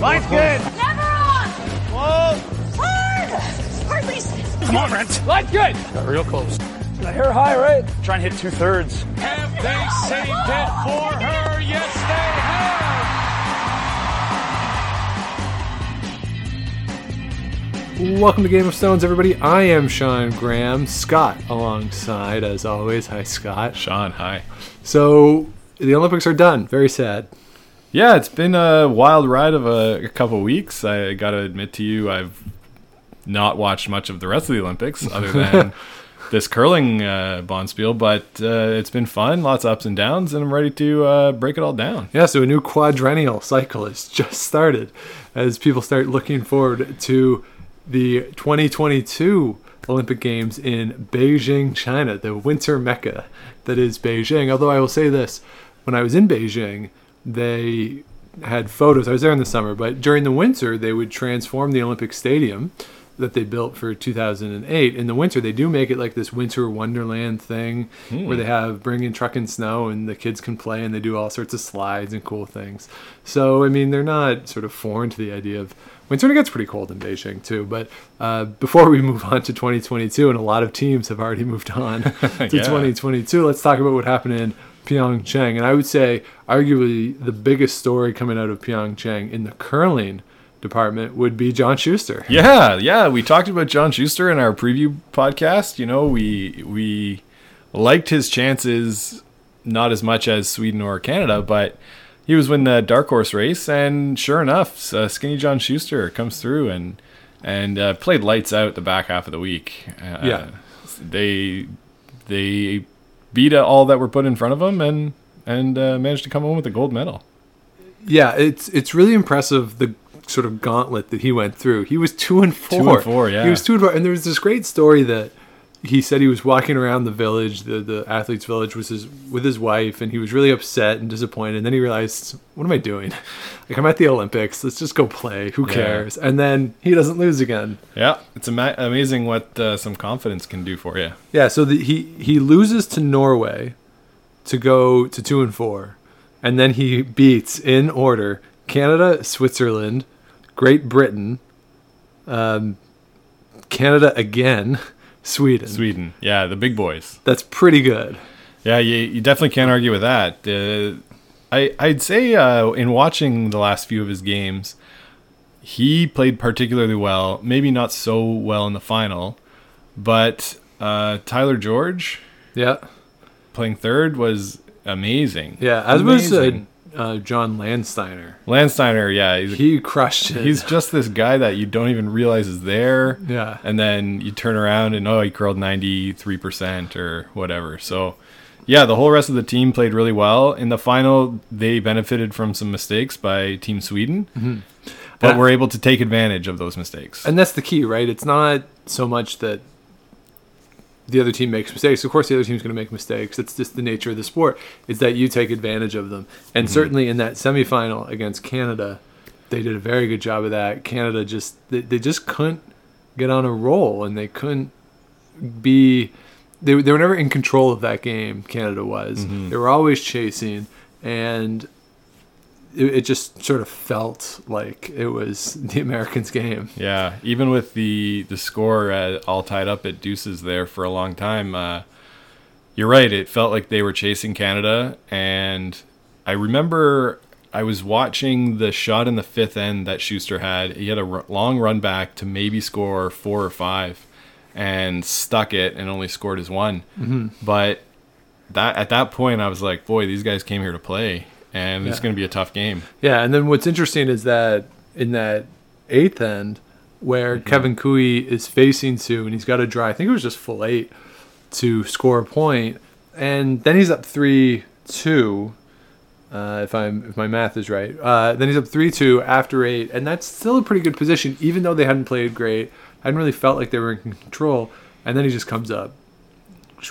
Line's good. Never on! Whoa. Hard! Hardly. Come on, Brent. Line's good. Got real close. The hair high, right? Try and hit two thirds. Have they saved it for her? Yes, they have. Welcome to Game of Stones, everybody. I am Sean Graham. Scott alongside, as always. Hi, Scott. Sean, hi. So the Olympics are done. Very sad. Yeah, it's been a wild ride of a, a couple weeks. I got to admit to you, I've not watched much of the rest of the Olympics other than this curling uh, bonspiel, but uh, it's been fun, lots of ups and downs, and I'm ready to uh, break it all down. Yeah, so a new quadrennial cycle has just started as people start looking forward to the 2022 Olympic Games in Beijing, China, the winter mecca that is Beijing. Although I will say this, when I was in Beijing, they had photos. I was there in the summer, but during the winter, they would transform the Olympic Stadium that they built for 2008 in the winter they do make it like this winter wonderland thing where they have bring in truck and snow and the kids can play and they do all sorts of slides and cool things so i mean they're not sort of foreign to the idea of winter and it gets pretty cold in beijing too but uh, before we move on to 2022 and a lot of teams have already moved on to Yeah. 2022 let's talk about what happened in Pyeongchang, and I would say arguably the biggest story coming out of Pyeongchang in the curling department would be John Schuster. Yeah, yeah. We talked about John Schuster in our preview podcast. You know, we we liked his chances not as much as Sweden or Canada, but he was winning the dark horse race, and sure enough, uh, Skinny John Schuster comes through and and uh, played lights out the back half of the week. Uh, Yeah. they they beat all that were put in front of him and and uh, managed to come home with a gold medal. Yeah, it's it's really impressive the sort of gauntlet that he went through. He was two and four. Two and four, yeah. He was two and four, and there was this great story that he said he was walking around the village, the the athletes' village, was his with his wife, and he was really upset and disappointed. And then he realized, what am I doing? Like I'm at the Olympics. Let's just go play. Who Yeah. cares? And then he doesn't lose again. Yeah, it's ama- amazing what uh, some confidence can do for you. Yeah, so the, he he loses to Norway to go to two and four, and then he beats in order Canada, Switzerland, Great Britain, um, Canada again, Sweden. Sweden, yeah, the big boys. That's pretty good. Yeah, you, you definitely can't argue with that. Uh, I I'd say uh, in watching the last few of his games, he played particularly well. Maybe not so well in the final, but uh, Tyler George Yeah, playing third was amazing. yeah. As was uh, John Landsteiner. Landsteiner. Yeah, he's, He crushed it. he's just this guy that you don't even realize is there. yeah. and then you turn around and oh he curled 93% or whatever so yeah the whole rest of the team played really well in the final they benefited from some mistakes by team sweden but Uh, were able to take advantage of those mistakes And that's the key, right? It's not so much that the other team makes mistakes. Of course, the other team's going to make mistakes. It's just the nature of the sport. Is that you take advantage of them. And mm-hmm. certainly in that semifinal against Canada, they did a very good job of that. Canada just they, they just couldn't get on a roll, and they couldn't be. They, they were never in control of that game. Canada was. Mm-hmm. They were always chasing, and it, it just sort of felt like it was the Americans' game. yeah even with the the score uh, all tied up at deuces there for a long time uh, you're right it felt like they were chasing canada. And i remember i was watching the shot in the fifth end that schuster had. He had a r- long run back to maybe score four or five and stuck it and only scored his one. But that at that point i was like boy these guys came here to play and it's going to be a tough game Yeah, and then what's interesting is that in that eighth end, where Mm-hmm. Kevin Koe is facing Sue, and he's got to draw. I think it was just full eight to score a point, and then he's up three two. Uh, if I'm if my math is right, uh, then he's up three two after eight, and that's still a pretty good position, even though they hadn't played great, I hadn't really felt like they were in control, and then he just comes up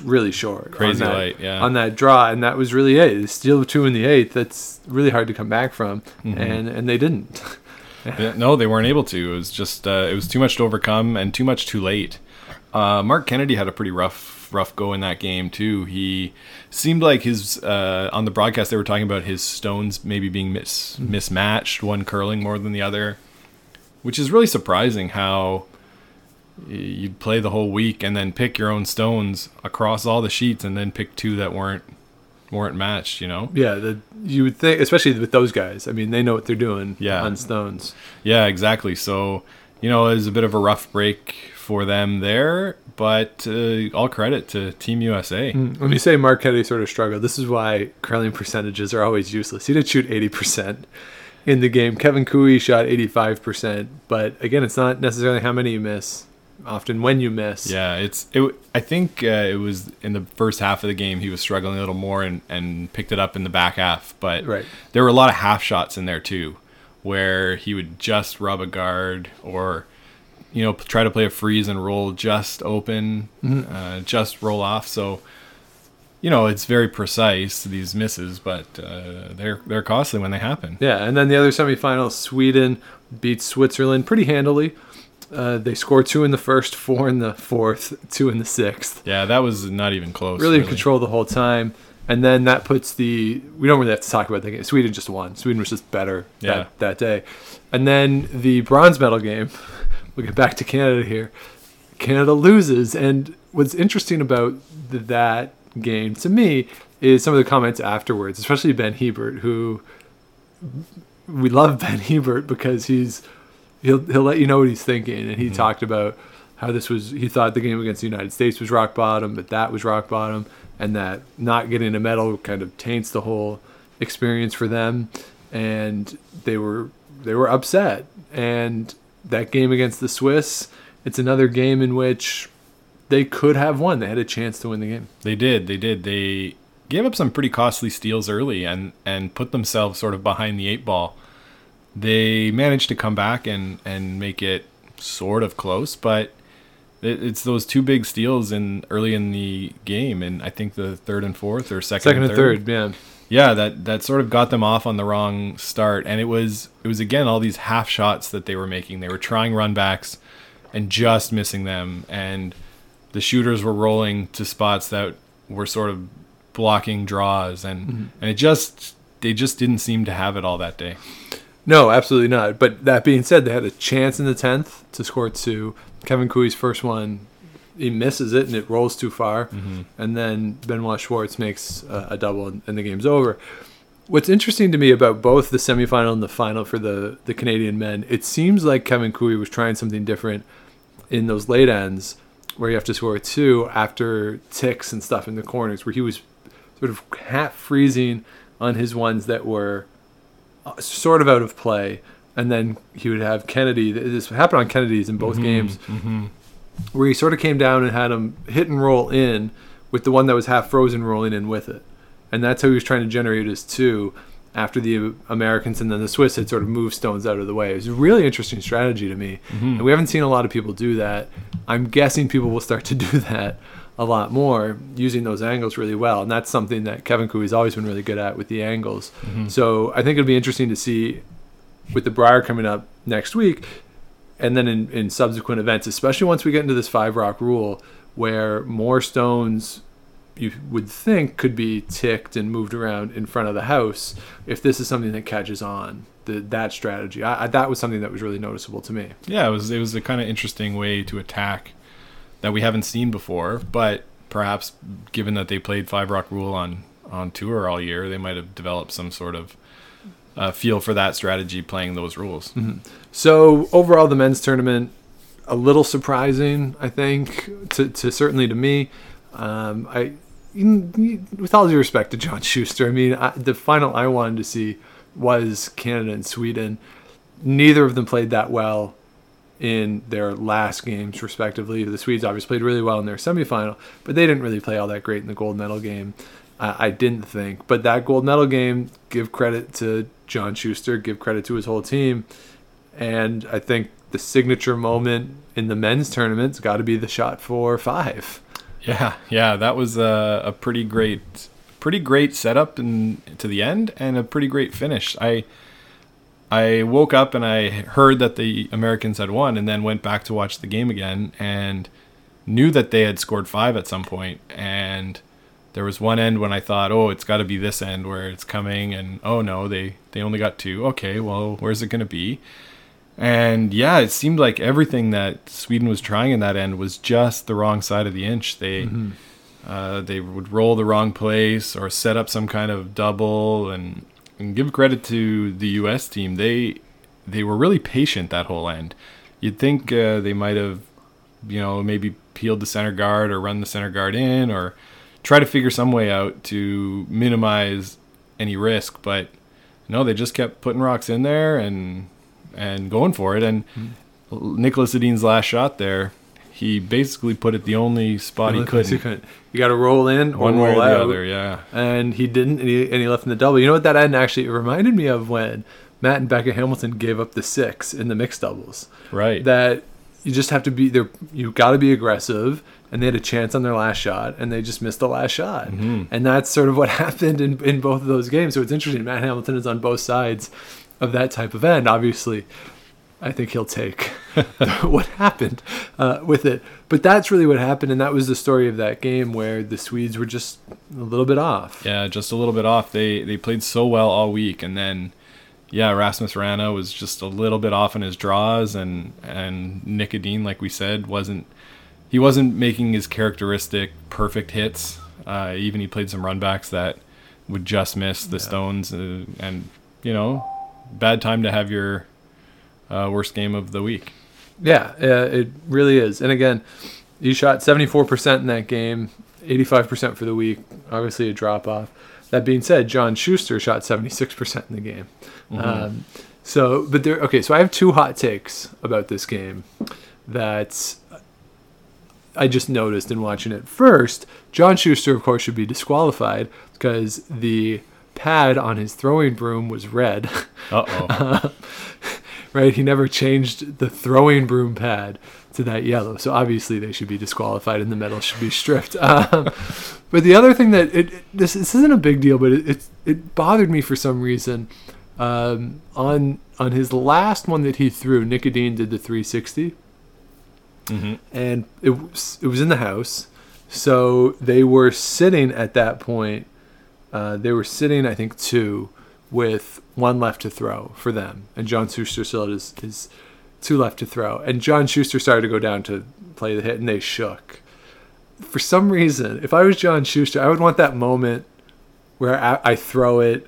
really short, Crazy that- light, yeah. on that draw, and that was really it. Steal two in the eighth. That's really hard to come back from, Mm-hmm. and and they didn't. No, they weren't able to. It was just uh, it was too much to overcome and too much too late. Uh, Marc Kennedy had a pretty rough rough go in that game too. He seemed like his uh, on the broadcast they were talking about his stones maybe being mis- mismatched, one curling more than the other, which is really surprising. How you'd play the whole week and then pick your own stones across all the sheets and then pick two that weren't weren't matched. You know? Yeah, the, you would think, especially with those guys. I mean, they know what they're doing Yeah. on stones. Yeah, exactly. So, you know, it was a bit of a rough break for them there, but uh, all credit to Team USA. When you say Marc Kennedy sort of struggled, this is why curling percentages are always useless. He did shoot 80% in the game. Kevin Koe shot 85%, but again, it's not necessarily how many you miss, often when you miss. Yeah, it's it. I think uh, it was in the first half of the game he was struggling a little more and, and picked it up in the back half. But Right. there were a lot of half shots in there too, where he would just rub a guard or you know try to play a freeze and roll just open, uh, just roll off. So you know it's very precise these misses, but uh, they're they're costly when they happen. Yeah, and then the other semifinal, Sweden beats Switzerland pretty handily. Uh, they score two in the first, four in the fourth, two in the sixth. Yeah, that was not even close. Really in control the whole time. And then that puts the we don't really have to talk about that game. Sweden just won. Sweden was just better Yeah. that, that day. And then the bronze medal game. We'll get back to Canada here. Canada loses, and what's interesting about the, that game to me is some of the comments afterwards, especially Ben Hebert, who we love Ben Hebert because he's he'll he'll let you know what he's thinking, and he mm-hmm. talked about how this was he thought the game against the United States was rock bottom, but that was rock bottom, and that not getting a medal kind of taints the whole experience for them, and they were they were upset, and that game against the Swiss, it's another game in which they could have won. They had a chance to win the game. They did. They did. They gave up some pretty costly steals early and and put themselves sort of behind the eight ball. They managed to come back and and make it sort of close, but it, it's those two big steals in early in the game, and I think the third and fourth or second, Second and third, yeah. yeah, that that sort of got them off on the wrong start, and it was it was again all these half shots that they were making. They were trying run backs and just missing them, and the shooters were rolling to spots that were sort of blocking draws, and mm-hmm. and it just they just didn't seem to have it all that day. No, absolutely not. But that being said, they had a chance in the tenth to score two. Kevin Koe's first one, he misses it and it rolls too far, mm-hmm. and then Benoit Schwarz makes a, a double and, and the game's over. What's interesting to me about both the semifinal and the final for the the Canadian men, it seems like Kevin Koe was trying something different in those late ends where you have to score two after ticks and stuff in the corners, where he was sort of half freezing on his ones that were Uh, sort of out of play, and then he would have Kennedy. This happened on Kennedy's in both mm-hmm, games, mm-hmm. where he sort of came down and had him hit and roll in with the one that was half frozen rolling in with it, and that's how he was trying to generate his two. After the Americans and then the Swiss had sort of moved stones out of the way. It was a really interesting strategy to me, mm-hmm. and we haven't seen a lot of people do that. I'm guessing people will start to do that a lot more using those angles really well. And that's something that Kevin Koe's always been really good at with the angles. Mm-hmm. So I think it'll be interesting to see with the Brier coming up next week and then in, in subsequent events, especially once we get into this five rock rule where more stones you would think could be ticked and moved around in front of the house if this is something that catches on the, that strategy I, I, that was something that was really noticeable to me Yeah, it was it was a kind of interesting way to attack that we haven't seen before, but perhaps given that they played Five Rock Rule on on tour all year, they might have developed some sort of uh, feel for that strategy playing those rules. So overall, the men's tournament a little surprising, I think, to, to certainly to me. Um, I, with all due respect to John Schuster, I mean, I, the final I wanted to see was Canada and Sweden. Neither of them played that well in their last games, respectively. The Swedes obviously played really well in their semifinal, but they didn't really play all that great in the gold medal game. I, didn't think, but that gold medal game, give credit to John Schuster, give credit to his whole team. And I think the signature moment in the men's tournament's got to be the shot for five. Yeah, yeah, that was a, a pretty great, pretty great setup and to the end, and a pretty great finish. I I woke up and I heard that the Americans had won, and then went back to watch the game again, and knew that they had scored five at some point. and there was one end when I thought, oh, it's got to be this end where it's coming, and oh no, they they only got two. Okay, well, where's it going to be? And yeah, it seemed like everything that Sweden was trying in that end was just the wrong side of the inch. They uh, they would roll the wrong place or set up some kind of double. And, and give credit to the U.S. team. They they were really patient that whole end. You'd think uh, they might have, you know, maybe peeled the center guard or run the center guard in or try to figure some way out to minimize any risk. But no, they just kept putting rocks in there and and going for it. And Nicholas Edin's last shot there, he basically put it the only spot he couldn't. You got to roll in or One way roll or the out. other, yeah. and he didn't, and he, and he left in the double. You know what that end actually reminded me of when Matt and Becca Hamilton gave up the six in the mixed doubles. Right. That you just have to be there. You got to be aggressive, and they had a chance on their last shot, and they just missed the last shot. Mm-hmm. And that's sort of what happened in in both of those games. So it's interesting. Matt Hamilton is on both sides of that type of end. Obviously, I think he'll take what happened uh, with it. But that's really what happened, and that was the story of that game where the Swedes were just a little bit off. Yeah, just a little bit off. They they played so well all week, and then yeah, Rasmus Wranå was just a little bit off in his draws, and and Nick Edin, like we said, wasn't he wasn't making his characteristic perfect hits. Uh, even he played some runbacks that would just miss the stones, uh, and you know, bad time to have your uh, worst game of the week. Yeah, uh, it really is. And again, he shot 74% in that game, 85% for the week. Obviously, a drop off. That being said, John Schuster shot 76% in the game. Um, so, but there, okay, so I have two hot takes about this game that I just noticed in watching it. First, John Schuster, of course, should be disqualified because the pad on his throwing broom was red. Uh oh. right? He never changed the throwing broom pad to that yellow. So obviously they should be disqualified and the medal should be stripped. Um, but the other thing that it, it- this this isn't a big deal, but it it, it bothered me for some reason. Um, on on his last one that he threw, Nick Edin did the 360, and it was it was in the house. So they were sitting at that point. Uh, they were sitting, I think, two with one left to throw for them, and John Schuster still had his, his two left to throw, and John Schuster started to go down to play the hit, and they shook. For some reason, if I was John Schuster, I would want that moment where I, I throw it,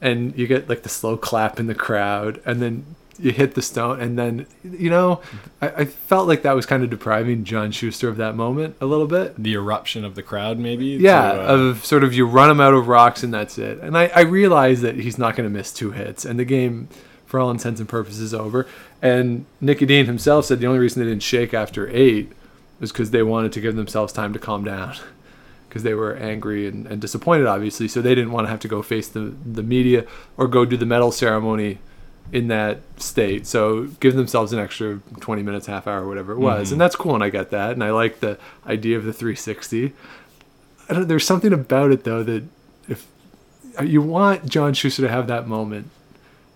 and you get like the slow clap in the crowd, and then you hit the stone, and then you know, I, I felt like that was kind of depriving John Schuster of that moment a little bit. the eruption of the crowd, maybe. Yeah, to, uh, of sort of you run him out of rocks and that's it. And I, I realize that he's not going to miss two hits, and the game, for all intents and purposes, is over. And Nick Edin himself said the only reason they didn't shake after eight was because they wanted to give themselves time to calm down, because they were angry and, and disappointed, obviously. So they didn't want to have to go face the the media or go do the medal ceremony in that state. So give themselves an extra 20 minutes, half hour, whatever it was. And that's cool. And I get that. And I like the idea of the 360. I don't, there's something about it though that if uh, you want John Schuster to have that moment,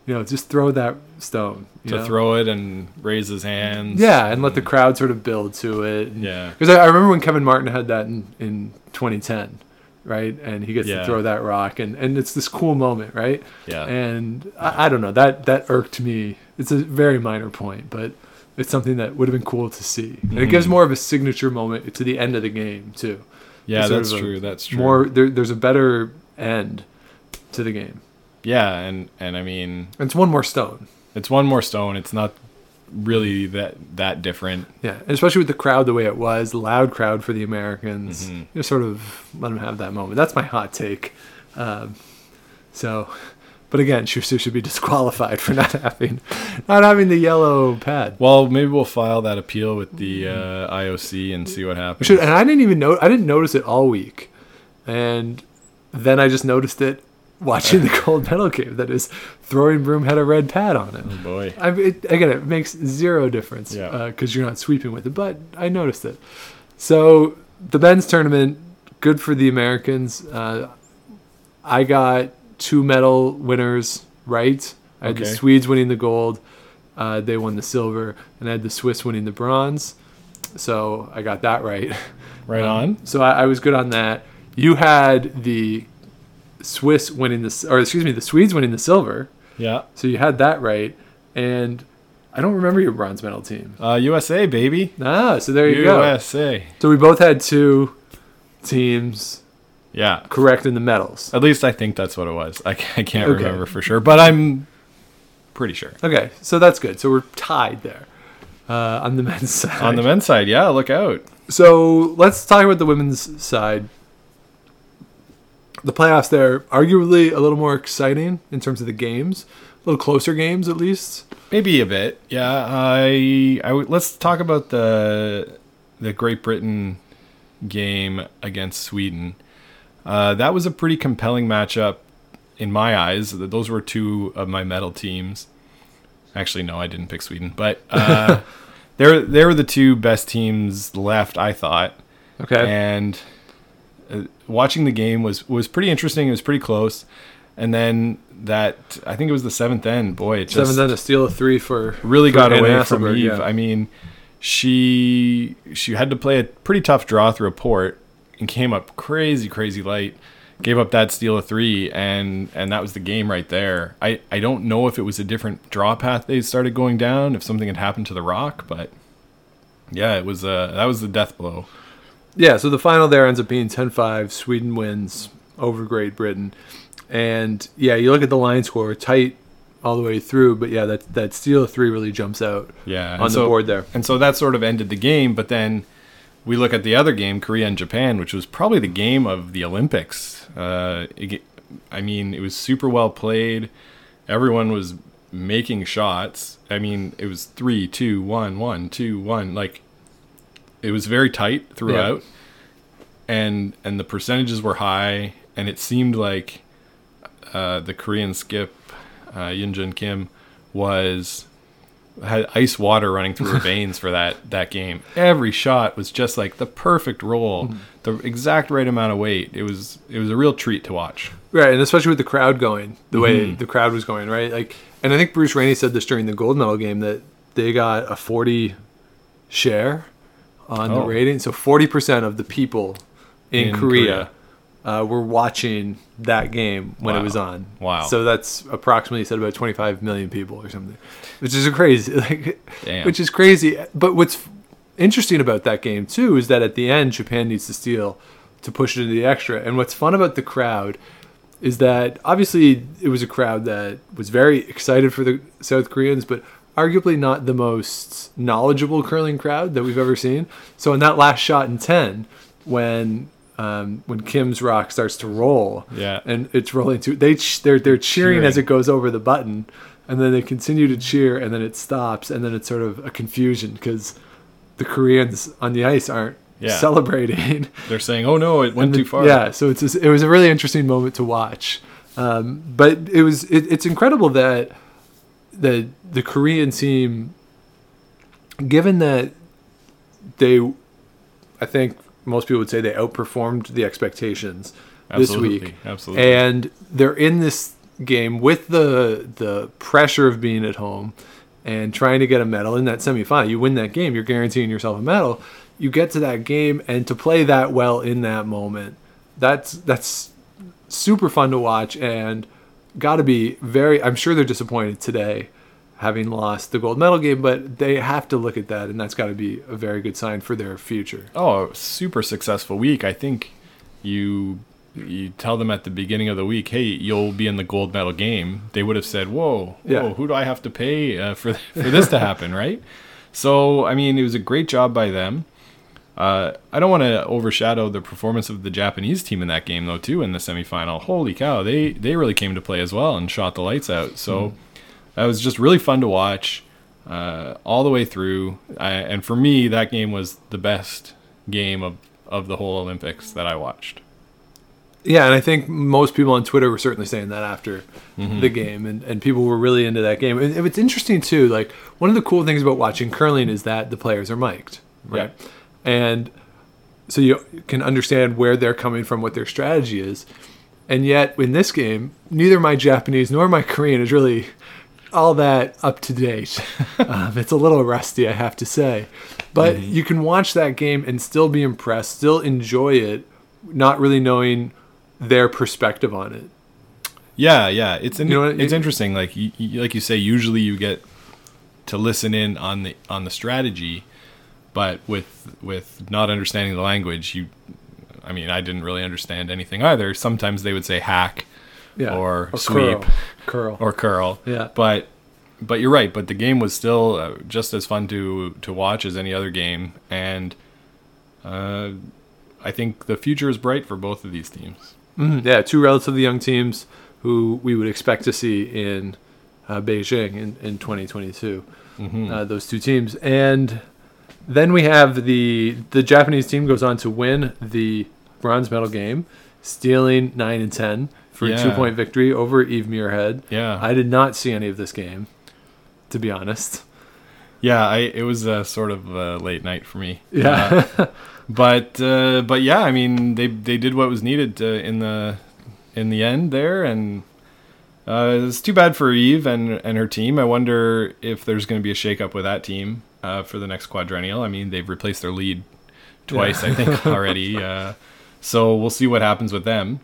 you know, just throw that stone. You to know? throw it and raise his hands. Yeah, and let the crowd sort of build to it. And- Yeah. Because I, I remember when Kevin Martin had that in, in 2010, right? And he gets Yeah. to throw that rock, and, and it's this cool moment, right? Yeah. And I, I don't know, that, that irked me. It's a very minor point, but it's something that would have been cool to see. And it gives more of a signature moment to the end of the game, too. Mm-hmm. Yeah, that's true. That's true. More, there, there's a better end to the game. Yeah, and and I mean, it's one more stone. it's one more stone. It's not really that that different. Yeah, and especially with the crowd the way it was, loud crowd for the Americans, Mm-hmm. you know, sort of let them have that moment. That's my hot take. Um, so, but again, Schuster should be disqualified for not having not having the yellow pad. Well, maybe we'll file that appeal with the uh, IOC and see what happens. Should, and I didn't even know I didn't notice it all week, and then I just noticed it watching the gold medal game. That his throwing broom had a red pad on it. Oh boy. I it, again, it makes zero difference Yeah. because you're not sweeping with it. But I noticed it. So the men's tournament, good for the Americans. Uh, I got two medal winners right. I had the Swedes winning the gold. Uh, they won the silver, and I had the Swiss winning the bronze. so I got that right. Right on. So I, I was good on that. You had the Swiss winning the, or excuse me, the Swedes winning the silver. Yeah. So you had that right, and I don't remember your bronze medal team. Uh, USA baby. Ah, so there you go. USA. So we both had two teams Yeah. correct in the medals. At least I think that's what it was. I, I can't Okay. remember for sure, but I'm pretty sure. Okay, so that's good. So we're tied there uh, on the men's side. On the men's side, yeah, look out. So let's talk about the women's side. The playoffs there, arguably a little more exciting in terms of the games, a little closer games at least. Maybe a bit. Yeah, I let's talk about the the Great Britain game against Sweden. Uh, that was a pretty compelling matchup in my eyes. Those were two of my medal teams. Actually, no, I didn't pick Sweden, but uh, they're they were the two best teams left. I thought. Okay. and watching the game was was pretty interesting. It was pretty close, and then that I think it was the seventh end. Boy, it just Seven then to steal a three for really for got Anna away from Eve. yeah. I mean, she she had to play a pretty tough draw through a port and came up crazy crazy light. Gave up that steal of three, and and that was the game right there. I I don't know if it was a different draw path they started going down, if something had happened to the rock, but yeah, it was uh that was the death blow. Yeah, so the final there ends up being 10-5. Sweden wins over Great Britain. And yeah, you look at the line score, tight all the way through, but yeah, that that steal of three really jumps out Yeah, on the so- board there. And so that sort of ended the game. But then we look at the other game, Korea and Japan, which was probably the game of the Olympics. Uh, it, I mean, it was super well played. Everyone was making shots. I mean, it was three, two, one, one, two, one. Like it was very tight throughout, and and the percentages were high, and it seemed like uh, the Korean skip uh, Eunjung Kim was had ice water running through her veins for that that game. Every shot was just like the perfect roll, the exact right amount of weight. It was it was a real treat to watch. Right, and especially with the crowd going the way Mm-hmm. the crowd was going, right? Like, and I think Bruce Rainey said this during the gold medal game that they got a forty share on the Oh. rating. So forty percent of the people in, In Korea, Uh, were watching that game when it was on. Wow. So that's approximately said about twenty five million people or something, which is a crazy, like, Damn. which is crazy. But what's interesting about that game too is that at the end Japan needs to steal to push it into the extra. And what's fun about the crowd is that obviously it was a crowd that was very excited for the South Koreans, but arguably not the most knowledgeable curling crowd that we've ever seen. So in that last shot in ten, when um, when Kim's rock starts to roll, Yeah. and it's rolling to they ch- they're they're cheering, as it goes over the button, and then they continue to cheer, and then it stops, and then it's sort of a confusion because the Koreans on the ice aren't Yeah. celebrating. They're saying, "Oh no, it went And too far." Yeah, so it's just, it was a really interesting moment to watch. Um, but it was it, it's incredible that the the Korean team, given that they, I think most people would say they outperformed the expectations this Absolutely, week, absolutely. and they're in this game with the the pressure of being at home and trying to get a medal in that semifinal. You win that game, you're guaranteeing yourself a medal. You get to that game and to play that well in that moment, that's that's super fun to watch and got to be very. I'm sure they're disappointed today, having lost the gold medal game, but they have to look at that, and that's got to be a very good sign for their future. oh, super successful week. I think you you tell them at the beginning of the week, "Hey, you'll be in the gold medal game." They would have said, "Whoa, Yeah. whoa, who do I have to pay uh, for for this to happen?" Right? So, I mean, it was a great job by them. Uh, I don't want to overshadow the performance of the Japanese team in that game, though. Too in the semifinal, holy cow, they they really came to play as well and shot the lights out. So that was just really fun to watch uh, all the way through. I, and for me, that game was the best game of of the whole Olympics that I watched. Yeah, and I think most people on Twitter were certainly saying that after the game, and, and people were really into that game. And it's interesting too. Like one of the cool things about watching curling is that the players are mic'd, right? And so you can understand where they're coming from, what their strategy is. And yet, in this game, neither my Japanese nor my Korean is really all that up to date. um, it's a little rusty, I have to say. But you can watch that game and still be impressed, still enjoy it, not really knowing their perspective on it. Yeah, yeah, it's in, You know it's it- interesting. Like you, you, like you say, usually you get to listen in on the on the strategy, but with with not understanding the language, you, I mean, I didn't really understand anything either. Sometimes they would say hack Yeah. or, curl. sweep Curl. or curl. Yeah. but but you're right. But the game was still uh, just as fun to to watch as any other game, and uh, I think the future is bright for both of these teams. Mhm, Yeah, two relatively young teams who we would expect to see in uh, Beijing in, in 2022. Uh, those two teams, and then we have the the Japanese team goes on to win the bronze medal game, stealing nine and ten for a two point victory over Eve Muirhead. Yeah. I did not see any of this game, to be honest. Yeah, I it was a sort of a late night for me. Yeah, but uh, but yeah, I mean they they did what was needed to, in the in the end there, and uh, it's too bad for Eve and and her team. I wonder if there's going to be a shakeup with that team uh, for the next quadrennial. I mean they've replaced their lead twice, I think already. Uh, so we'll see what happens with them.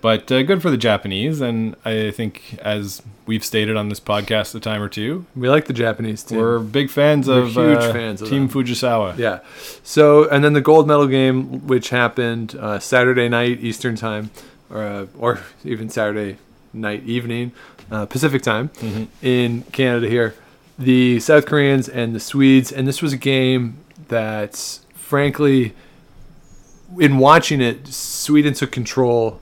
But uh, good for the Japanese, and I think as we've stated on this podcast a time or two, we like the Japanese team. we're big fans We're of huge uh, fans of Team them. Fujisawa. Yeah. So, and then the gold medal game, which happened uh, Saturday night Eastern time, or uh, or even Saturday night evening uh, Pacific time in Canada. Here, the South Koreans and the Swedes, and this was a game that, frankly, in watching it, Sweden took control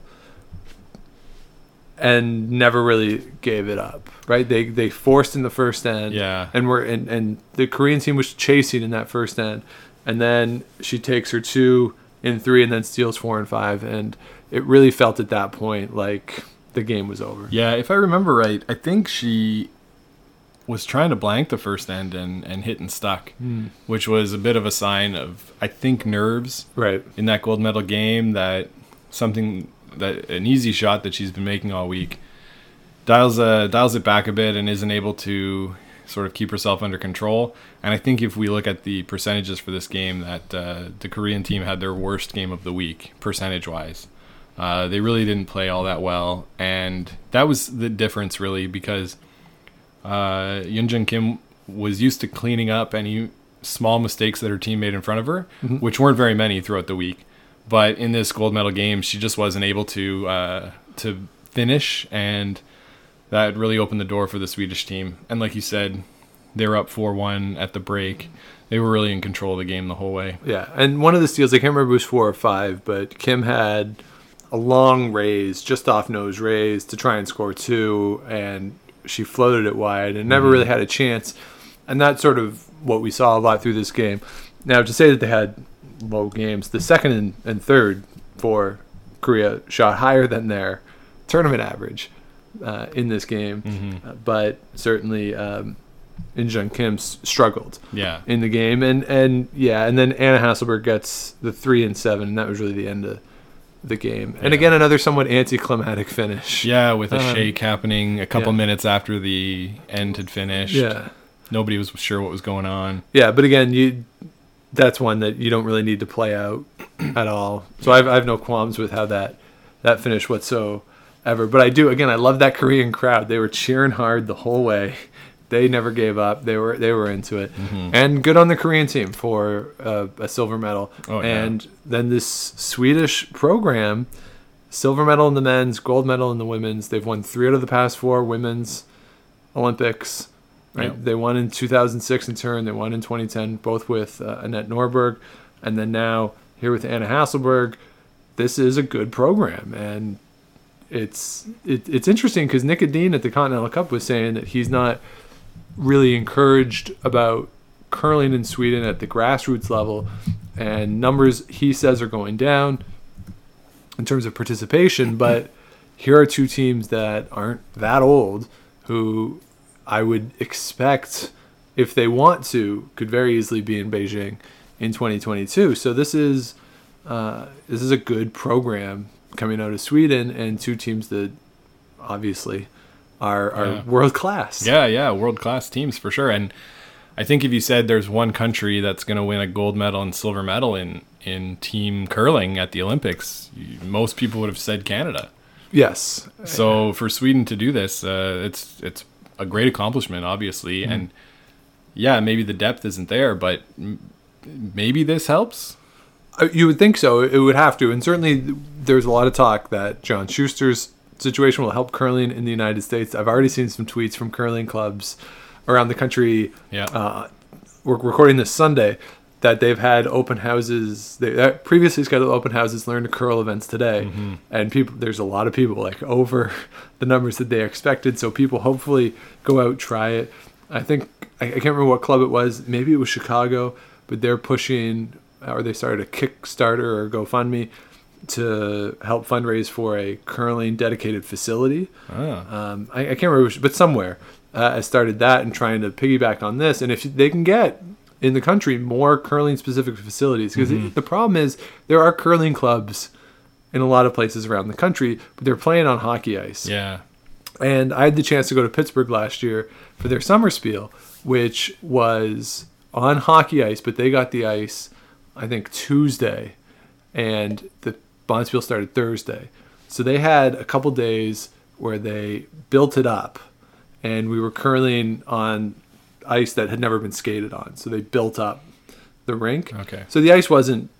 and never really gave it up. Right? They they forced in the first end. Yeah. And we're and, and the Korean team was chasing in that first end. And then she takes her two in three and then steals four and five. And it really felt at that point like the game was over. Yeah, if I remember right, I think she was trying to blank the first end and, and hit and stuck, which was a bit of a sign of, I think, nerves Right. in that gold medal game that something, that an easy shot that she's been making all week dials, uh, dials it back a bit and isn't able to sort of keep herself under control. And I think if we look at the percentages for this game, that uh, the Korean team had their worst game of the week, percentage wise. Uh, they really didn't play all that well, and that was the difference, really, because uh, Eunjung Kim was used to cleaning up any small mistakes that her team made in front of her, which weren't very many throughout the week. But in this gold medal game, she just wasn't able to uh, to finish, and that really opened the door for the Swedish team. And like you said, they were up four one at the break. They were really in control of the game the whole way. Yeah. And one of the steals, I can't remember if it was four or five, but Kim had a long raise, just off nose raise to try and score two, and she floated it wide and never really had a chance. And that's sort of what we saw a lot through this game. Now, to say that they had low games, the second and, and third for Korea shot higher than their tournament average uh, in this game, Uh, but certainly um, Injun Kim s- struggled Yeah. in the game, and and yeah, and then Anna Hasselborg gets the three and seven, and that was really the end of the game. And Yeah. again, another somewhat anticlimactic finish. Yeah, with a Um, shake happening a couple yeah. minutes after the end had finished. yeah, Nobody was sure what was going on. yeah. But again, you that's one that you don't really need to play out at all. So I've I've no qualms with how that that finish whatsoever. But I do again. I love that Korean crowd. They were cheering hard the whole way. They never gave up. They were they were into it, and good on the Korean team for uh, a silver medal. Oh, yeah. and then this Swedish program, silver medal in the men's, gold medal in the women's. They've won three out of the past four women's Olympics. Right? Yep. They won in 2006 in Turin. They won in 2010, both with uh, Annette Norberg, and then now here with Anna Hasselborg. This is a good program, and it's it, it's interesting because Nick at the Continental Cup was saying that he's not really encouraged about curling in Sweden at the grassroots level, and numbers he says are going down in terms of participation. But here are two teams that aren't that old who I would expect, if they want to, could very easily be in Beijing in 2022. So this is uh, this is a good program coming out of Sweden and two teams that obviously are are Yeah. world class. Yeah, yeah, world class teams for sure. And I think if you said there's one country that's going to win a gold medal and silver medal in in team curling at the Olympics, most people would have said Canada. Yes. So for Sweden to do this, uh, it's it's a great accomplishment, obviously, Mm-hmm. and yeah, maybe the depth isn't there, but m- maybe this helps. Uh, You would think so. It would have to, and certainly there's a lot of talk that John Schuster's situation will help curling in the United States. I've already seen some tweets from curling clubs around the country. Yeah. Uh, we're recording this Sunday that they've had open houses. They that previously scheduled open houses, learn to curl events today, Mm-hmm. and people. There's a lot of people like over the numbers that they expected. So people hopefully go out try it. I think I, I can't remember what club it was. Maybe it was Chicago, but they're pushing or they started a Kickstarter or GoFundMe to help fundraise for a curling dedicated facility. Ah. Um, I, I can't remember, which, but somewhere uh, I started that and trying to piggyback on this. And if they can get in the country more curling specific facilities, because the problem is there are curling clubs in a lot of places around the country, but they're playing on hockey ice. Yeah. And I had the chance to go to Pittsburgh last year for their summer spiel, which was on hockey ice, but they got the ice, I think, Tuesday, and the Bonspiel started Thursday. So they had a couple days where they built it up, and we were curling on ice that had never been skated on. So they built up the rink. Okay. So the ice wasn't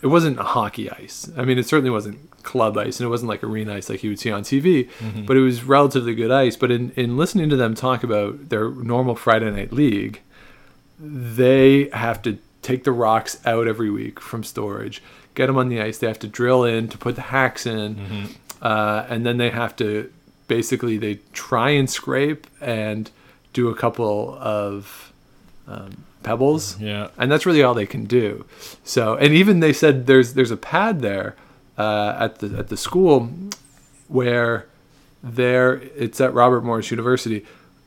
it wasn't hockey ice. I mean, it certainly wasn't club ice, and it wasn't like arena ice like you would see on TV. Mm-hmm. But it was relatively good ice. But in in listening to them talk about their normal Friday night league, they have to take the rocks out every week from storage, get them on the ice. They have to drill in to put the hacks in, uh, and then they have to basically they try and scrape and do a couple of um, pebbles Yeah. and that's really all they can do. So, and even they said there's there's a pad there uh, at the at the school where there it's at Robert Morris University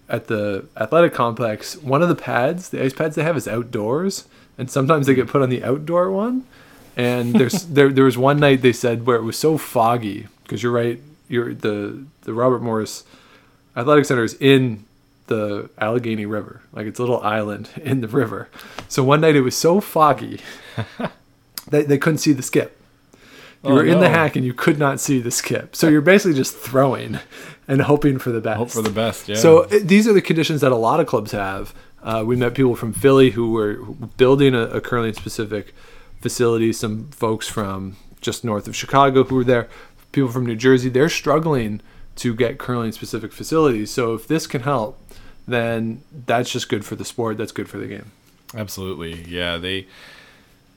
at the athletic complex. One of the pads, the ice pads they have, is outdoors, and sometimes they get put on the outdoor one. And there's there there was one night they said where it was so foggy because you're right, you're the the Robert Morris Athletic Center is in the Allegheny River. Like it's a little island in the river. So one night it was so foggy that they couldn't see the skip. You Oh, were in the hack and you could not see the skip. So you're basically just throwing and hoping for the best. Hope for the best. Yeah. So uh, these are the conditions that a lot of clubs have. Uh, we met people from Philly who were building a, a curling specific facility. Some folks from just north of Chicago who were there. People from New Jersey. They're struggling to get curling specific facilities. So if this can help, then that's just good for the sport. That's good for the game. Absolutely. Yeah, they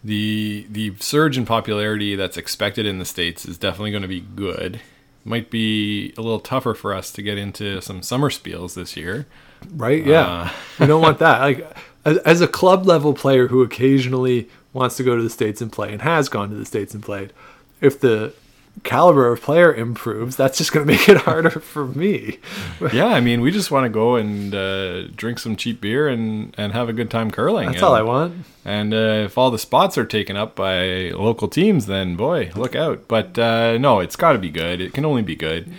the the surge in popularity that's expected in the states is definitely going to be good. Might be a little tougher for us to get into some summer spiels this year. Right? Yeah. Uh. we don't want that. Like as, as a club level player who occasionally wants to go to the states and play and has gone to the states and played, if the caliber of player improves, that's just going to make it harder for me. yeah, I mean, we just want to go and uh, drink some cheap beer and, and have a good time curling. That's and, all I want. And uh, if all the spots are taken up by local teams, then boy, look out. But uh, no, it's got to be good. It can only be good.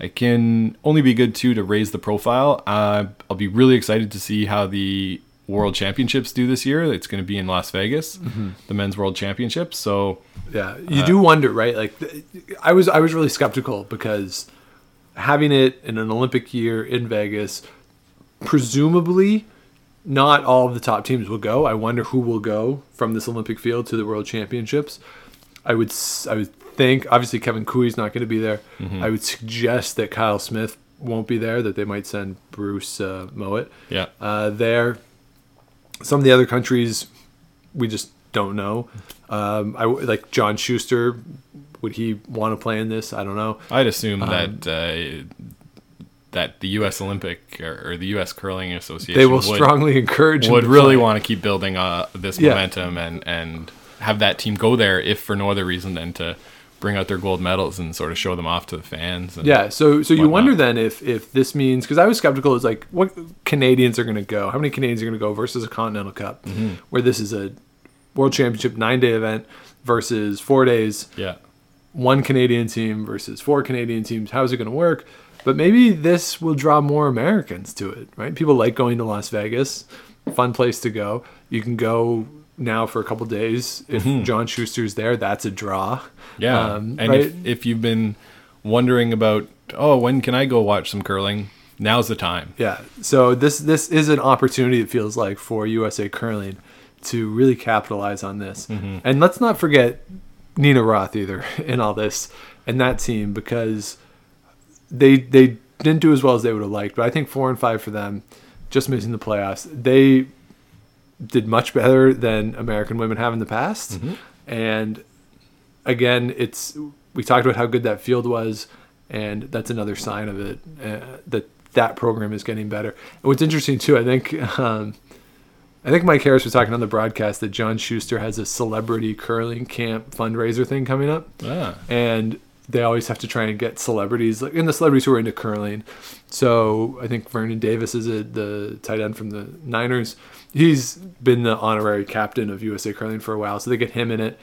It can only be good too to raise the profile. Uh, I'll be really excited to see how the World Championships do this year. It's going to be in Las Vegas, the Men's World Championships. So Yeah, you do wonder, right? Like, I was I was really skeptical because having it in an Olympic year in Vegas, presumably, not all of the top teams will go. I wonder who will go from this Olympic field to the World Championships. I would I would think obviously Kevin Koe's not going to be there. I would suggest that Kyle Smith won't be there. That they might send Bruce uh, Mouat yeah, uh, there. Some of the other countries, we just don't know. Um, I like John Schuster. Would he want to play in this? I don't know. I'd assume Um, that uh, that the U.S. Olympic or, or the U.S. Curling Association They will would, strongly encourage. would really play. want to keep building uh, this Yeah. momentum and and have that team go there if for no other reason than to bring out their gold medals and sort of show them off to the fans. And, Yeah, so so you whatnot. wonder then if if this means because I was skeptical. It's like what Canadians are going to go? How many Canadians are going to go versus a Continental Cup, Mm-hmm. where this is a World Championship nine day event versus four days. yeah, One Canadian team versus four Canadian teams. How is it going to work? but maybe this will draw more Americans to it, right? People like going to Las Vegas, fun place to go. You can go now for a couple days. If John Schuster's there, that's a draw. Yeah. Um, and right? if, if you've been wondering about, oh, when can I go watch some curling? Now's the time. Yeah. So this this is an opportunity. It feels like for USA Curling to really capitalize on this. And let's not forget Nina Roth either in all this and that team because they they didn't do as well as they would have liked. But I think four and five for them, just missing the playoffs. They did much better than American women have in the past. And again, it's we talked about how good that field was, and that's another sign of it uh, that that program is getting better. And what's interesting too, I think, um, I think Mike Harris was talking on the broadcast that John Shuster has a celebrity curling camp fundraiser thing coming up, Ah. and they always have to try and get celebrities like in the celebrities who are into curling. So I think Vernon Davis is a, the tight end from the Niners. He's been the honorary captain of USA Curling for a while, so they get him in it.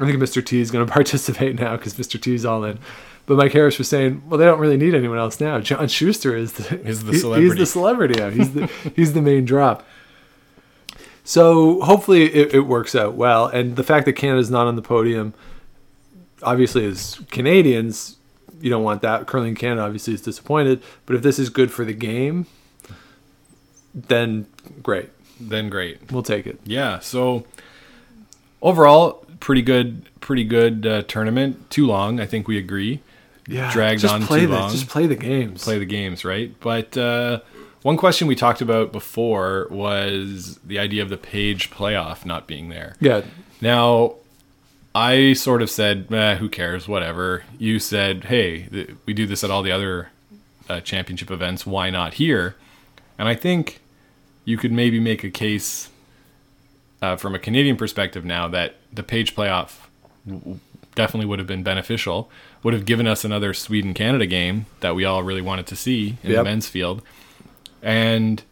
I think Mr. T is going to participate now because Mr. T is all in. But Mike Harris was saying, well, they don't really need anyone else now. John Shuster is the Is the he- celebrity. He's the celebrity now. He's the he's the main drop. So hopefully it, it works out well. And the fact that Canada's not on the podium, obviously, as Canadians, you don't want that. Curling Canada obviously is disappointed. But if this is good for the game, then great. Then great. We'll take it. Yeah. So overall, pretty good, pretty good uh, tournament. Too long, I think we agree. Yeah, Dragged just on play too the, long. Just play the games. Play the games, right? But uh, one question we talked about before was the idea of the page playoff not being there. yeah, Now, I sort of said, eh, "Who cares? Whatever." You said, "Hey, th- we do this at all the other uh, championship events. Why not here?" And I think you could maybe make a case uh, from a Canadian perspective now that the page playoff w- definitely would have been beneficial. Would have given us another Sweden Canada game that we all really wanted to see in the men's field, and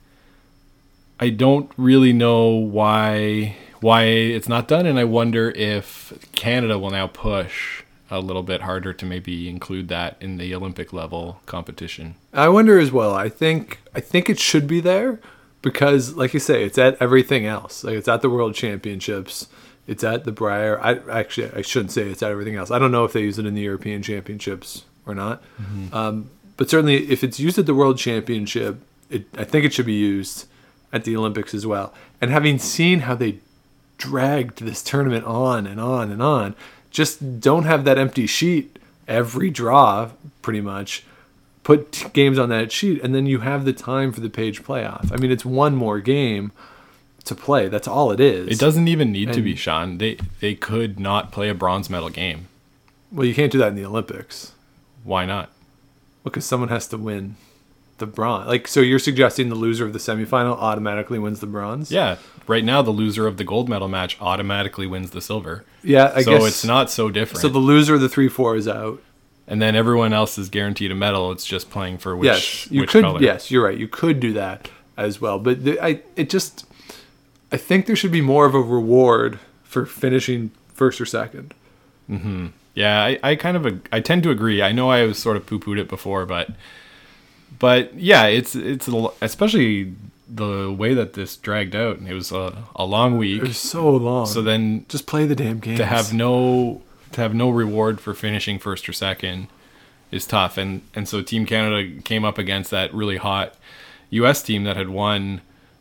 I don't really know why why it's not done, and I wonder if Canada will now push a little bit harder to maybe include that in the Olympic level competition. I wonder as well. I think I think it should be there because, like you say, it's at everything else. Like it's at the World Championships. It's at the Brier. I actually I shouldn't say it's at everything else. I don't know if they use it in the European Championships or not. Um, but certainly, if it's used at the World Championship, it, I think it should be used at the Olympics as well. And having seen how they dragged this tournament on and on and on, just don't have that empty sheet every draw, pretty much. Put t- games on that sheet, and then you have the time for the page playoff. I mean, it's one more game to play. That's all it is. It doesn't even need to be, And- Sean. They they could not play a bronze medal game. Well, you can't do that in the Olympics Why not? because someone has to win the bronze. Like, so you're suggesting the loser of the semifinal automatically wins the bronze? Yeah, right now the loser of the gold medal match automatically wins the silver. Yeah, I so guess it's not so different. So the loser of the three four is out. And then everyone else is guaranteed a medal. It's just playing for which yes, you which could. color. Yes, you're right. You could do that as well. But the, I, it just, I think there should be more of a reward for finishing first or second. mm-hmm. Yeah, I, I kind of I tend to agree. I know I was sort of poo pooed it before, but but yeah, it's it's especially the way that this dragged out. And it was a, a long week, It was so long. so then just play the damn game. to have no to have no reward for finishing first or second is tough. And and so Team Canada came up against that really hot U.S. team that had won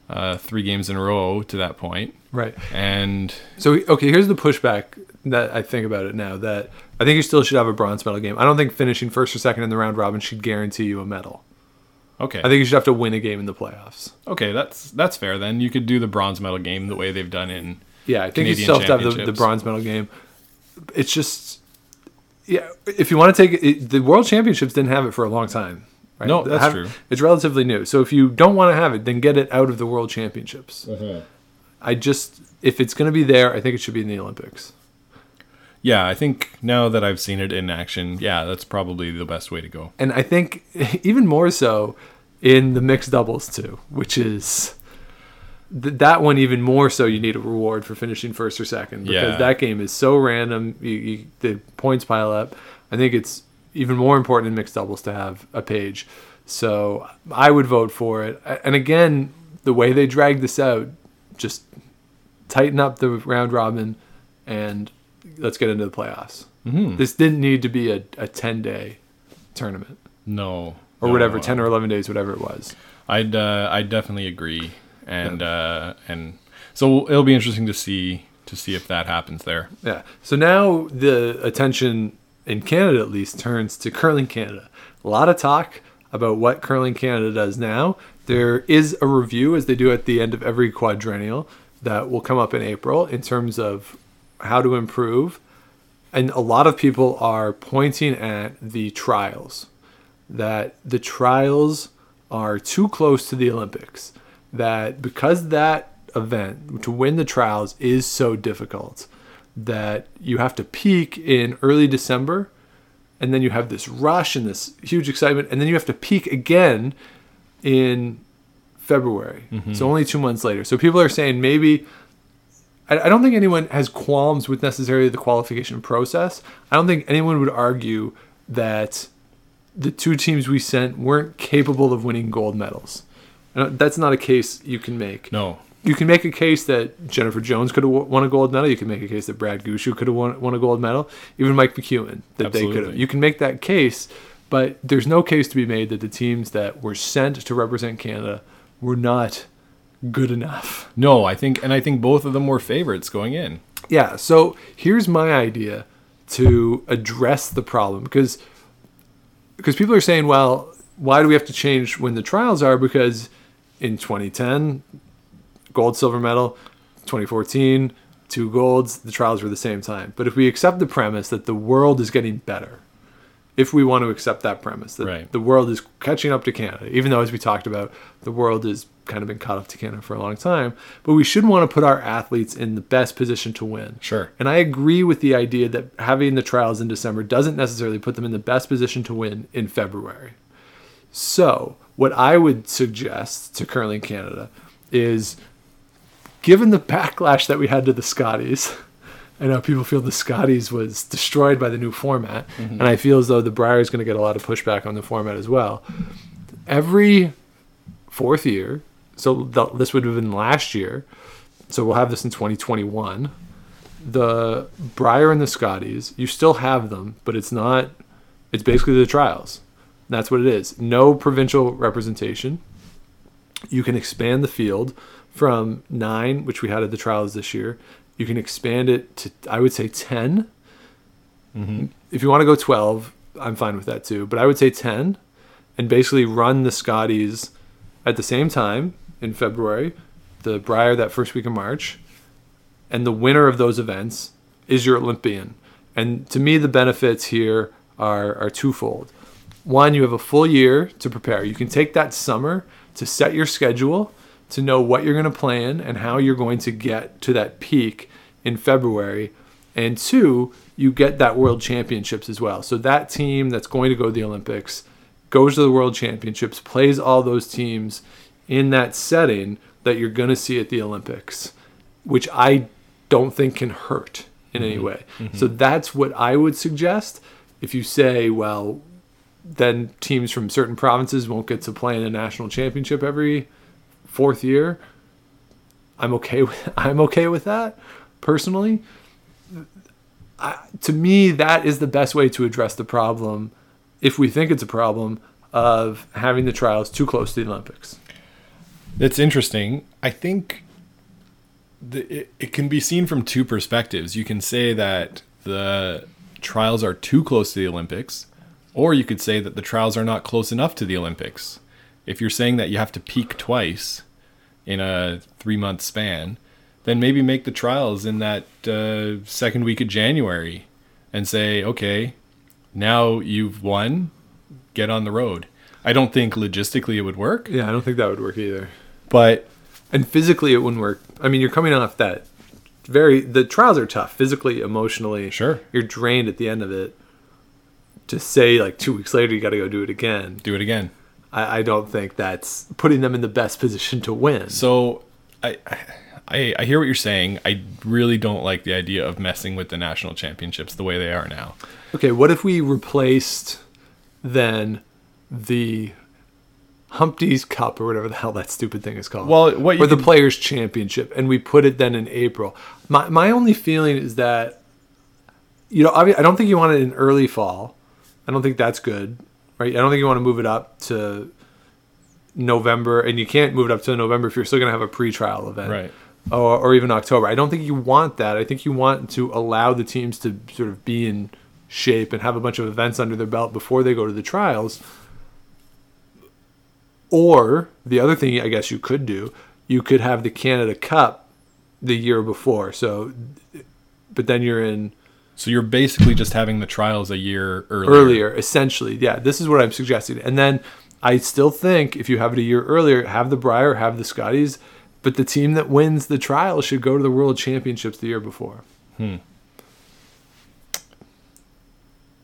uh, three games in a row to that point, right. and So okay, here's the pushback that I think about it now. That I think you still should have a bronze medal game. I don't think finishing first or second in the round robin should guarantee you a medal. okay, I think you should have to win a game in the playoffs. okay, that's that's fair. Then you could do the bronze medal game the way they've done in Yeah, I think Canadian you still have to have the, the bronze medal game. It's just, yeah. If you want to take it, the World Championships didn't have it for a long time. Right? No, that's have- true. It's relatively new. So if you don't want to have it, then get it out of the World Championships. Mm-hmm. I just, if it's going to be there, I think it should be in the Olympics. Yeah, I think now that I've seen it in action, yeah, that's probably the best way to go. And I think even more so in the mixed doubles too, which is th- that one even more so. You need a reward for finishing first or second because Yeah. that game is so random. You, you, the points pile up. I think it's even more important in mixed doubles to have a page. So I would vote for it. And again, the way they drag this out, just tighten up the round robin and let's get into the playoffs. Mm-hmm. This didn't need to be a, a 10 day tournament No. or No, whatever, uh, 10 or 11 days, whatever it was. I'd uh, I definitely agree, and uh, and so it'll be interesting to see to see if that happens there. Yeah. So now the attention in Canada, at least, turns to Curling Canada. A lot of talk about what Curling Canada does now. There is a review, as they do at the end of every quadrennial, that will come up in April in terms of how to improve. And a lot of people are pointing at the trials, that the trials are too close to the Olympics. That because that event, to win the trials, is so difficult, that you have to peak in early December, and then you have this rush and this huge excitement, and then you have to peak again in February. Mm-hmm. So only two months later. So people are saying maybe. I I don't think anyone has qualms with necessarily the qualification process. I don't think anyone would argue that the two teams we sent weren't capable of winning gold medals. And that's not a case you can make. No, You can make a case that Jennifer Jones could have won a gold medal. You can make a case that Brad Gushue could have won, won a gold medal. Even Mike McEwen that they could have. You can make that case, but there's no case to be made that the teams that were sent to represent Canada were not good enough. no, I think, and I think both of them were favorites going in. Yeah, so here's my idea to address the problem because because people are saying, well, why do we have to change when the trials are? Because in 2010, gold, silver medal, 2014, two golds, the trials were the same time. But if we accept the premise that the world is getting better, if we want to accept that premise that Right. the world is catching up to Canada, even though as we talked about, the world has kind of been caught up to Canada for a long time, but we should want to put our athletes in the best position to win. Sure. And I agree with the idea that having the trials in December doesn't necessarily put them in the best position to win in February. So, what I would suggest to Curling Canada is given the backlash that we had to the Scotties, I know people feel the Scotties was destroyed by the new format, mm-hmm. and I feel as though the Brier is going to get a lot of pushback on the format as well. Every fourth year, so th- this would have been last year, so we'll have this in 2021. The Brier and the Scotties, you still have them, but it's not, it's basically the trials. That's what it is. No provincial representation. You can expand the field from nine, which we had at the trials this year. You can expand it to, I would say, 10. Mm-hmm. If you want to go 12, I'm fine with that too. But I would say 10 and basically run the Scotties at the same time in February, the Brier that first week of March, and the winner of those events is your Olympian. And to me, the benefits here are, are twofold. One, you have a full year to prepare. You can take that summer to set your schedule, to know what you're going to plan and how you're going to get to that peak in February. And two, you get that World Championships as well. So that team that's going to go to the Olympics goes to the World Championships, plays all those teams in that setting that you're going to see at the Olympics, which I don't think can hurt in any mm-hmm. way. Mm-hmm. So that's what I would suggest. If you say, well, then teams from certain provinces won't get to play in a national championship every fourth year. I'm okay with I'm okay with that personally. I, to me, that is the best way to address the problem, if we think it's a problem, of having the trials too close to the Olympics. It's interesting. I think the, it, it can be seen from two perspectives. You can say that the trials are too close to the Olympics, or you could say that the trials are not close enough to the Olympics. If you're saying that you have to peak twice in a three month span, then maybe make the trials in that uh, second week of January and say, okay, now you've won, get on the road. I don't think logistically it would work, Yeah, I don't think that would work either. but And physically, it wouldn't work. I mean, you're coming off that very. The trials are tough, physically, emotionally. Sure. You're drained at the end of it. To say like two weeks later, you got to go do it again. do it again. I, I don't think that's putting them in the best position to win. So I, I I hear what you're saying. I really don't like the idea of messing with the national championships the way they are now. Okay, what if we replaced then the Humpty's Cup or whatever the hell that stupid thing is called. Well, what or the could- Players Championship, and we put it then in April. My my only feeling is that you know obvi- I don't think you want it in early fall. I don't think that's good, right? I don't think you want to move it up to November, and you can't move it up to November if you're still going to have a pre-trial event, Right. Or, or even October. I don't think you want that. I think you want to allow the teams to sort of be in shape and have a bunch of events under their belt before they go to the trials. Or the other thing I guess you could do, you could have the Canada Cup the year before. So, but then you're in So you're basically just having the trials a year earlier. earlier, essentially. Yeah, this is what I'm suggesting. And then I still think if you have it a year earlier, have the Brier, have the Scotties, but the team that wins the trial should go to the World Championships the year before. Hmm.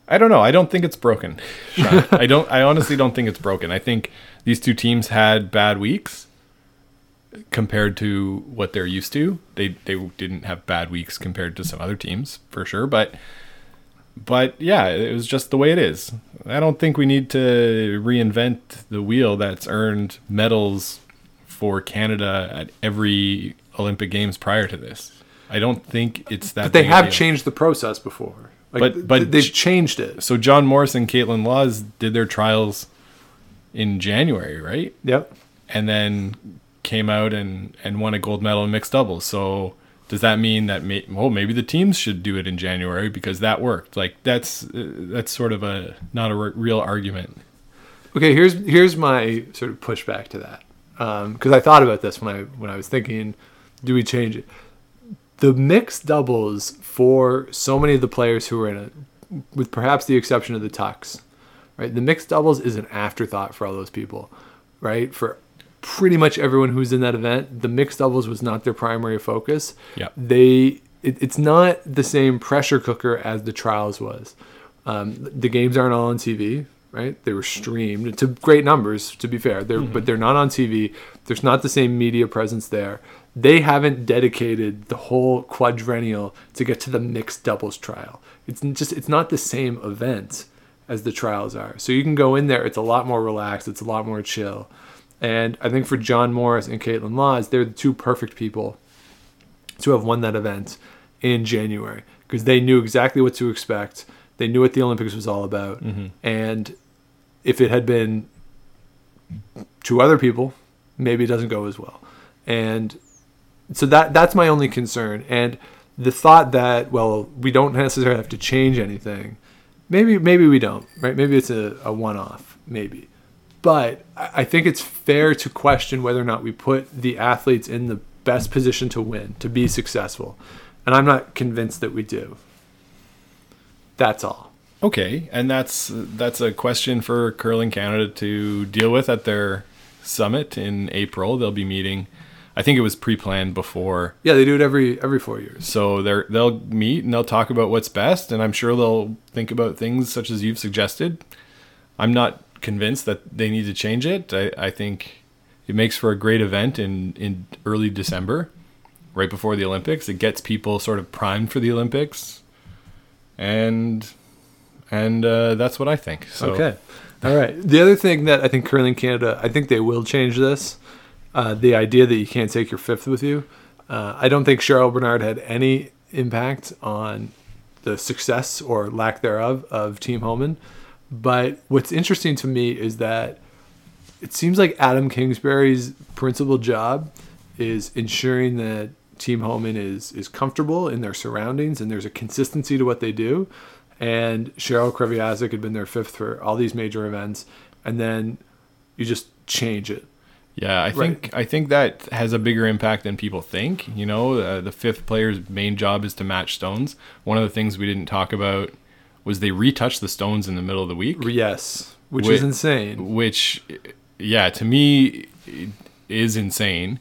I don't know. I don't think it's broken. I don't. I honestly don't think it's broken. I think these two teams had bad weeks compared to what they're used to. They they didn't have bad weeks compared to some other teams for sure. But but yeah, it was just the way it is. I don't think we need to reinvent the wheel that's earned medals for Canada at every Olympic Games prior to this. I don't think it's that. But they have changed the process before. Like, But- but they've changed it. So John Morris and Kaitlyn Lawes did their trials in January, right? Yep. And then came out and, and won a gold medal in mixed doubles. So does that mean that may, well maybe the teams should do it in January because that worked? Like that's uh, that's sort of a not a re- real argument. Okay, here's here's my sort of pushback to that because I thought about this when I when I was thinking, do we change it? The mixed doubles for so many of the players who are in it, with perhaps the exception of the tucks, right? The mixed doubles is an afterthought for all those people, right? For pretty much everyone who's in that event, the mixed doubles was not their primary focus. Yeah, They it, it's not the same pressure cooker as the trials was. Um, the games aren't all on TV, right? They were streamed to great numbers, to be fair. They're but they're not on TV. There's not the same media presence there. They haven't dedicated the whole quadrennial to get to the mixed doubles trial. It's just it's not the same event as the trials are. So you can go in there. It's a lot more relaxed. It's a lot more chill. And I think for John Morris and Kaitlyn Lawes, they're the two perfect people to have won that event in January because they knew exactly what to expect. They knew what the Olympics was all about. Mm-hmm. And if it had been two other people, maybe it doesn't go as well. And so that that's my only concern. And the thought that well, we don't necessarily have to change anything. Maybe maybe we don't, right? Maybe it's a, a one off, maybe. But I think it's fair to question whether or not we put the athletes in the best position to win, to be successful. And I'm not convinced that we do. That's all. Okay, and that's that's a question for Curling Canada to deal with at their summit in April. They'll be meeting. I think it was pre-planned before Yeah, they do it every every four years. So they're they'll meet and they'll talk about what's best, and I'm sure they'll think about things such as you've suggested. I'm not convinced that they need to change it. I, I think it makes for a great event in, in early December, right before the Olympics. It gets people sort of primed for the Olympics, and and uh, that's what I think. So Okay. All right. The other thing that I think Curling Canada, I think they will change this. Uh, the idea that you can't take your fifth with you. Uh, I don't think Cheryl Bernard had any impact on the success or lack thereof of Team Homan. But what's interesting to me is that it seems like Adam Kingsbury's principal job is ensuring that Team Homan is is comfortable in their surroundings and there's a consistency to what they do. And Cheryl Kreviazuk had been their fifth for all these major events, and then you just change it. Yeah, I think I think that has a bigger impact than people think. You know, uh, the fifth player's main job is to match stones. One of the things we didn't talk about was they retouched the stones in the middle of the week, Yes, which Wait. is insane. which, yeah, to me is insane.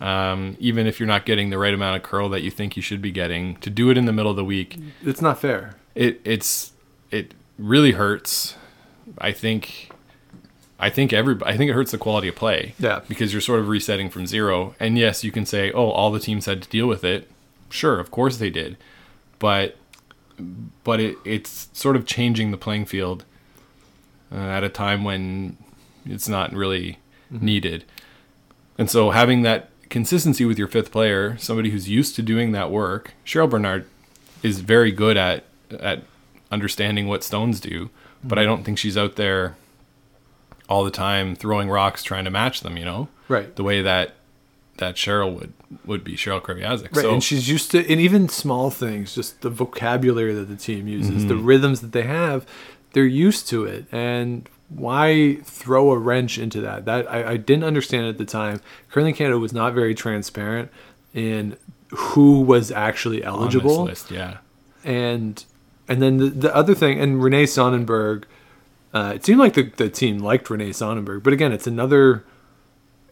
Um, even if you're not getting the right amount of curl that you think you should be getting, to do it in the middle of the week, It's not fair. it it's it really hurts. I think I think every I think it hurts the quality of play. Yeah. Because you're sort of resetting from zero. And yes, you can say, "Oh, all the teams had to deal with it." Sure, of course they did. But but it it's sort of changing the playing field uh, at a time when it's not really needed. And so having that consistency with your fifth player, somebody who's used to doing that work, Cheryl Bernard is very good at at understanding what stones do, but I don't think she's out there all the time throwing rocks trying to match them, you know? Right. The way that that Cheryl would would be Cheryl Kreviazuk. Right, So and she's used to, and even small things, just the vocabulary that the team uses, the rhythms that they have, they're used to it. And why throw a wrench into that? That I, I didn't understand at the time. Curling Canada was not very transparent in who was actually eligible, list, yeah. and and then the, the other thing, and Renee Sonnenberg, uh, it seemed like the, the team liked Renee Sonnenberg, but again, it's another,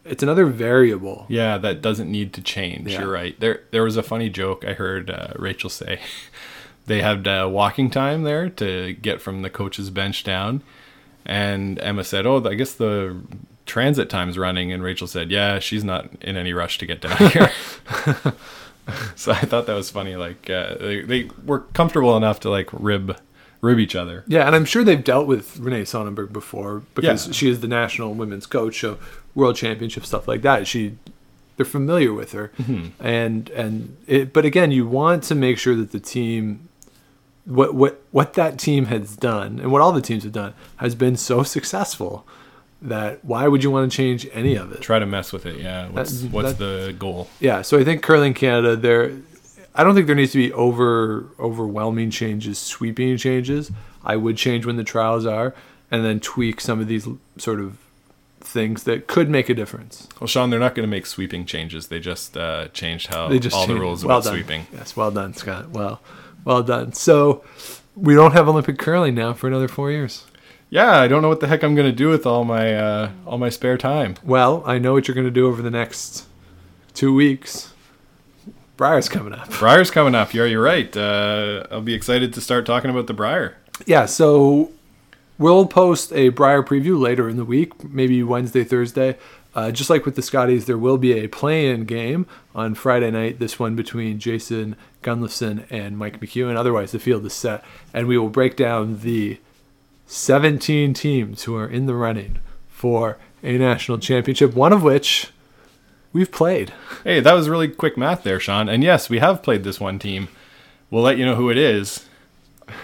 it's another variable. Yeah, that doesn't need to change. Yeah. You're right. There, there was a funny joke I heard uh, Rachel say. they had uh, walking time there to get from the coach's bench down, and Emma said, "Oh, I guess the transit time's running." And Rachel said, "Yeah, she's not in any rush to get down here." so I thought that was funny. Like uh, they, they were comfortable enough to like rib, rib each other. Yeah, and I'm sure they've dealt with Renee Sonnenberg before because Yeah. she is the national women's coach, so world championship stuff like that. She, they're familiar with her, Mm-hmm. and and it, but again, you want to make sure that the team, what what what that team has done and what all the teams have done has been so successful that why would you want to change any of it? Try to mess with it. Yeah. What's That- what's that- the goal? Yeah, so I think curling Canada there I don't think there needs to be over overwhelming changes, sweeping changes. I would change when the trials are and then tweak some of these sort of things that could make a difference. Well, Sean, they're not going to make sweeping changes. They just uh, changed how They just all the rules well about done. sweeping. Yes, well done, Scott. Well, well done. So we don't have Olympic curling now for another 4 years. Yeah, I don't know what the heck I'm going to do with all my uh, all my spare time. Well, I know what you're going to do over the next 2 weeks. Brier's coming up. Brier's coming up. Yeah, you're right. Uh, I'll be excited to start talking about the Brier. Yeah, so we'll post a Brier preview later in the week, maybe Wednesday, Thursday. Uh, just like with the Scotties, there will be a play-in game on Friday night. This one between Jason Gunnlaugson and Mike McEwen. Otherwise, the field is set, and we will break down the 17 teams who are in the running for a national championship. One of which we've played. Hey, that was really quick math there, Sean. And yes, we have played this one team. We'll let you know who it is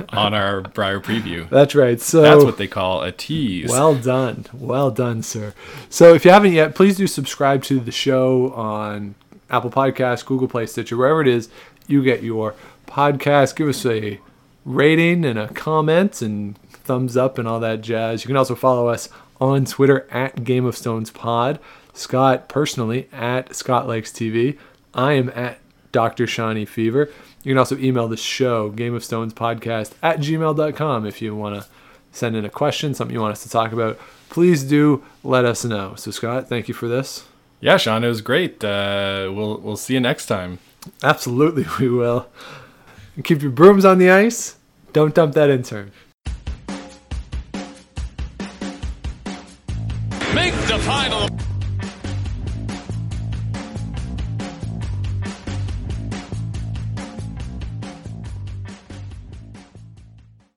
on our Brier preview. That's right. So That's what they call a tease. Well done. Well done, sir. So if you haven't yet, please do subscribe to the show on Apple Podcasts, Google Play, Stitcher, wherever it is you get your podcast. Give us a rating and a comment and thumbs up and all that jazz. You can also follow us on Twitter at Game of Stones Pod. Scott personally at Scott Likes TV. I am at Dr. Shawnee Fever. You can also email the show, Game of Stones Podcast at gmail.com if you want to send in a question, something you want us to talk about. Please do let us know. So, Scott, thank you for this. yeah, Sean, it was great. Uh, we'll we'll see you next time. Absolutely, we will. And keep your brooms on the ice. Don't dump that intern. Make the final.